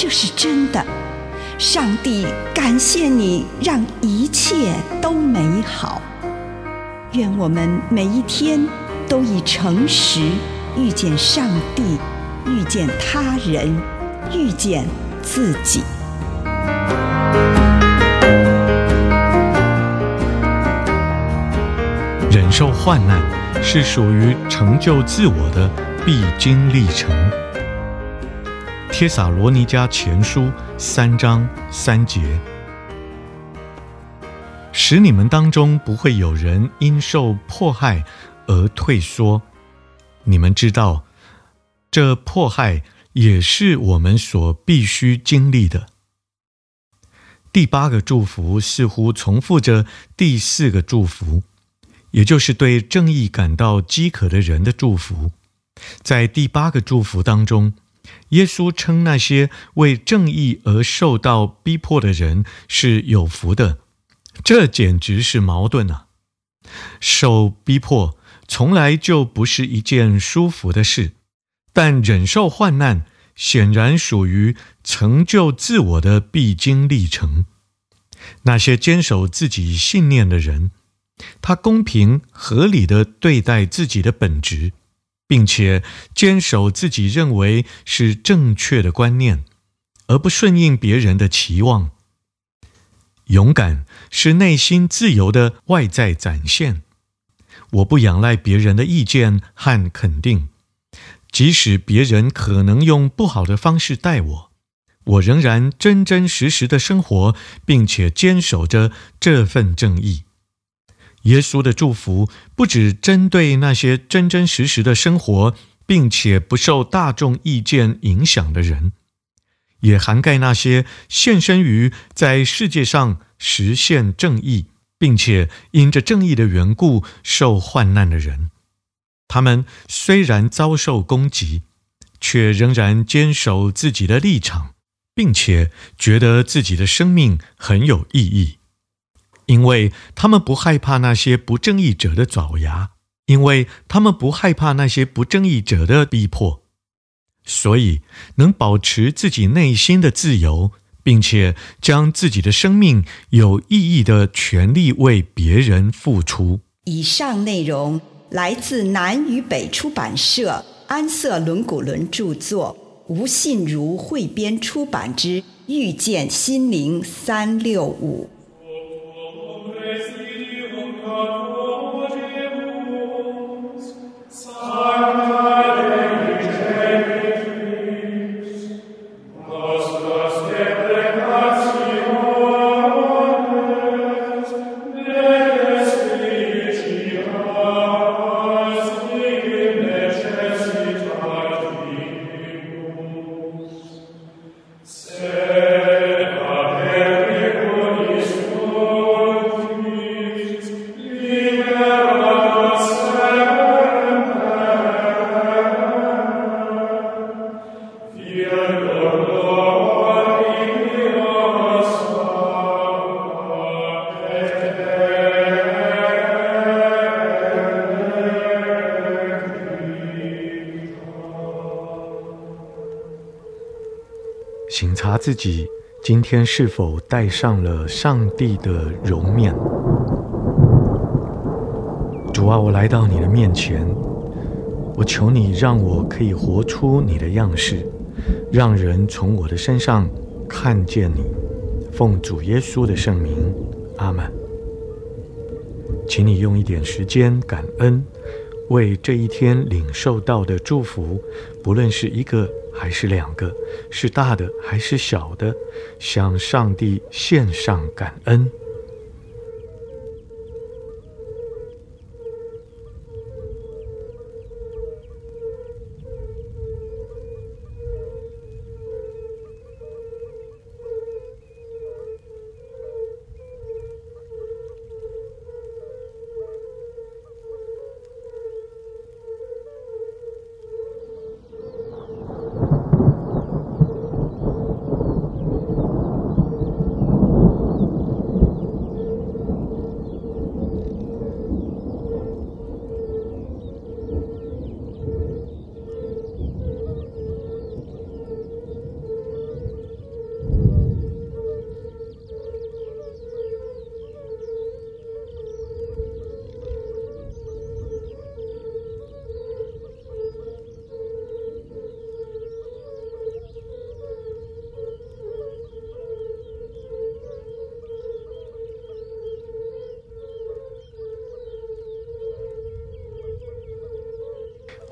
这是真的。上帝感谢你，让一切都美好。愿我们每一天都以诚实遇见上帝，遇见他人，遇见自己。忍受患难是属于成就自我的必经历程。帖撒罗尼迦前书三章三节，使你们当中不会有人因受迫害而退缩。你们知道，这迫害也是我们所必须经历的。第八个祝福似乎重复着第四个祝福。也就是对正义感到饥渴的人的祝福，在第八个祝福当中，耶稣称那些为正义而受到逼迫的人是有福的，这简直是矛盾啊！受逼迫从来就不是一件舒服的事，但忍受患难显然属于成就自我的必经历程。那些坚守自己信念的人。他公平合理地对待自己的本职，并且坚守自己认为是正确的观念，而不顺应别人的期望。勇敢是内心自由的外在展现。我不仰赖别人的意见和肯定，即使别人可能用不好的方式待我，我仍然真真实实的生活，并且坚守着这份正义。耶稣的祝福不只针对那些真真实实的生活，并且不受大众意见影响的人，也涵盖那些献身于在世界上实现正义，并且因着正义的缘故受患难的人。他们虽然遭受攻击，却仍然坚守自己的立场，并且觉得自己的生命很有意义。因为他们不害怕那些不正义者的爪牙，因为他们不害怕那些不正义者的逼迫，所以能保持自己内心的自由，并且将自己的生命有意义的全力为别人付出。以上内容来自南与北出版社安瑟伦古伦著作，吴信如汇编出版之《遇见心灵三六五》。des Ilium 自己今天是否戴上了上帝的容面。主啊，我来到你的面前，我求你让我可以活出你的样式，让人从我的身上看见你。奉主耶稣的圣名，阿门。请你用一点时间感恩，为这一天领受到的祝福，不论是一个。还是两个，是大的还是小的，向上帝献上感恩。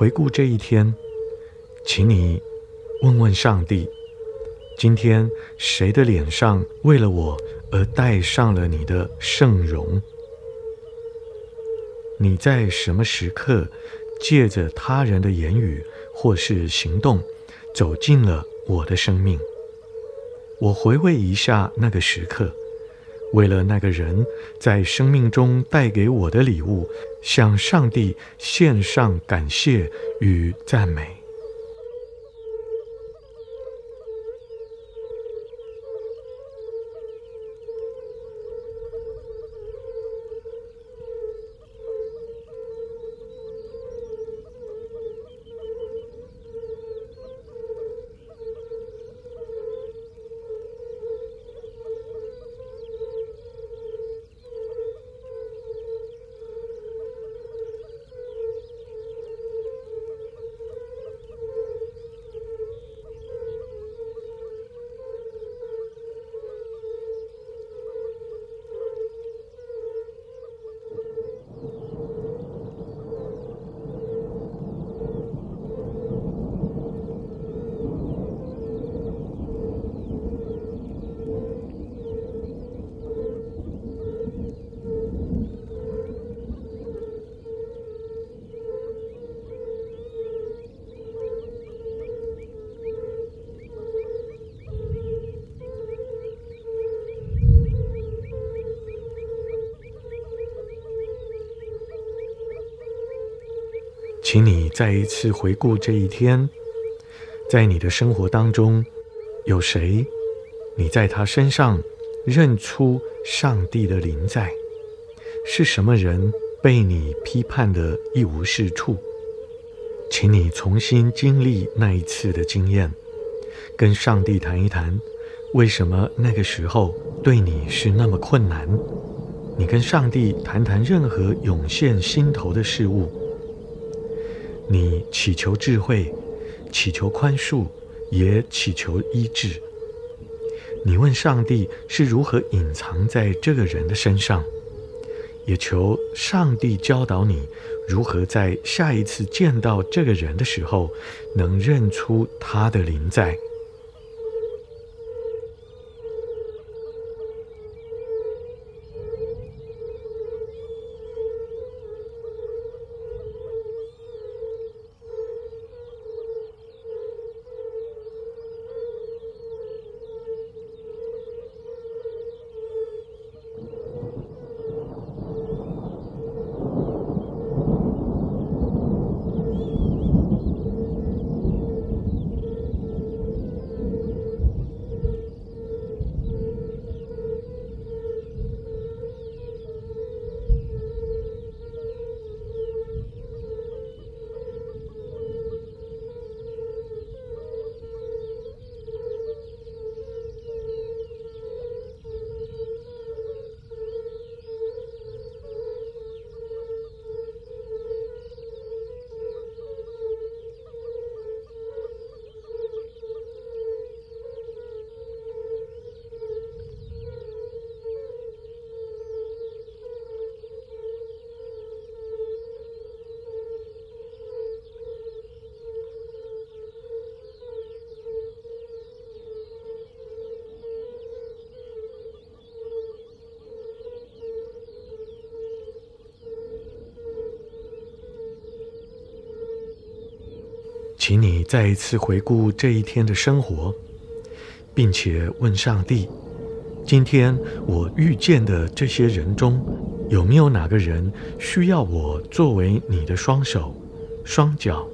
回顾这一天，请你问问上帝：今天谁的脸上为了我而带上了你的圣容？你在什么时刻借着他人的言语或是行动走进了我的生命？我回味一下那个时刻，为了那个人在生命中带给我的礼物，向上帝献上感谢与赞美。请你再一次回顾这一天，在你的生活当中，有谁？你在他身上认出上帝的临在？是什么人被你批判得一无是处？请你重新经历那一次的经验，跟上帝谈一谈，为什么那个时候对你是那么困难？你跟上帝谈谈任何涌现心头的事物。你祈求智慧，祈求宽恕，也祈求医治。你问上帝是如何隐藏在这个人的身上，也求上帝教导你如何在下一次见到这个人的时候，能认出他的灵在。请你再一次回顾这一天的生活，并且问上帝：今天我遇见的这些人中，有没有哪个人需要我作为你的双手、双脚、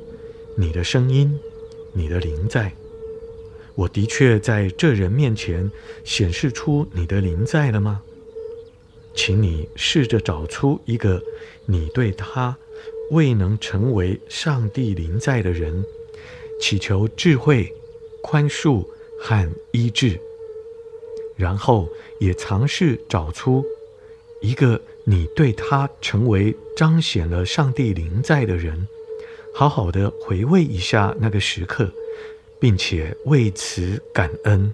你的声音、你的灵在？我的确在这人面前显示出你的灵在了吗？请你试着找出一个你对他未能成为上帝临在的人。祈求智慧、宽恕和医治，然后也尝试找出一个你对他成为彰显了上帝临在的人，好好的回味一下那个时刻，并且为此感恩。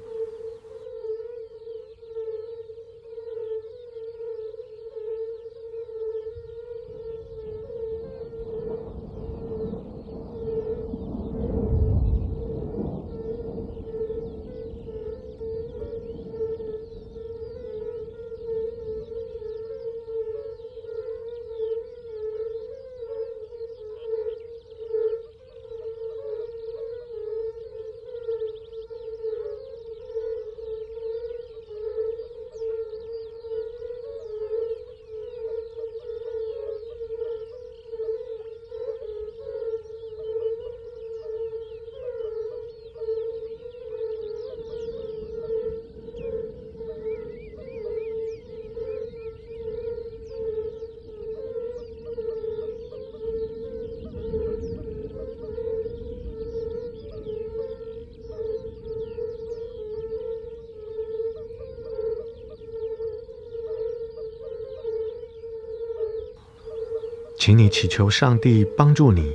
请你祈求上帝帮助你，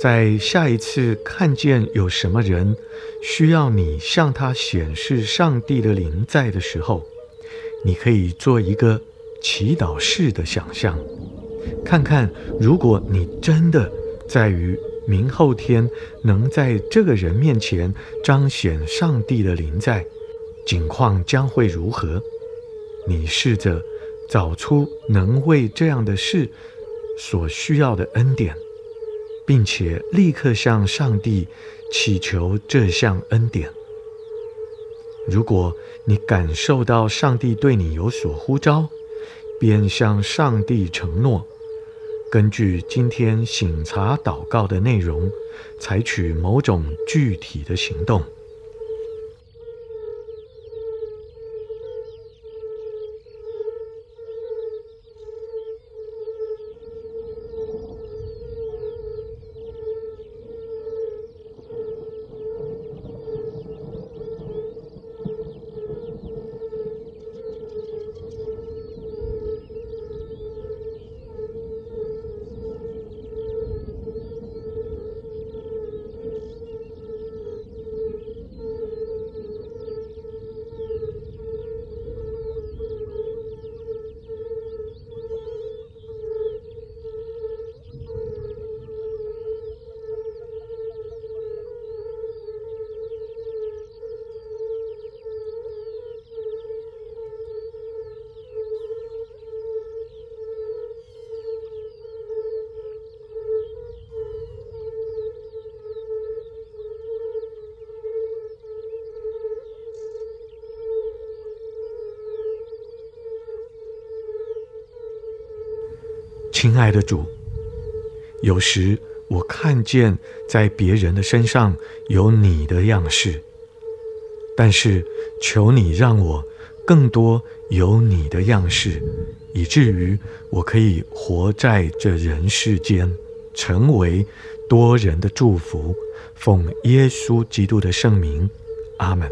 在下一次看见有什么人需要你向他显示上帝的灵在的时候，你可以做一个祈祷式的想象，看看如果你真的在于明后天能在这个人面前彰显上帝的灵在，景况将会如何？你试着找出能为这样的事所需要的恩典，并且立刻向上帝祈求这项恩典。如果你感受到上帝对你有所呼召，便向上帝承诺，根据今天醒察祷告的内容，采取某种具体的行动。亲爱的主，有时我看见在别人的身上有你的样式，但是求你让我更多有你的样式，以至于我可以活在这人世间，成为多人的祝福。奉耶稣基督的圣名，阿门。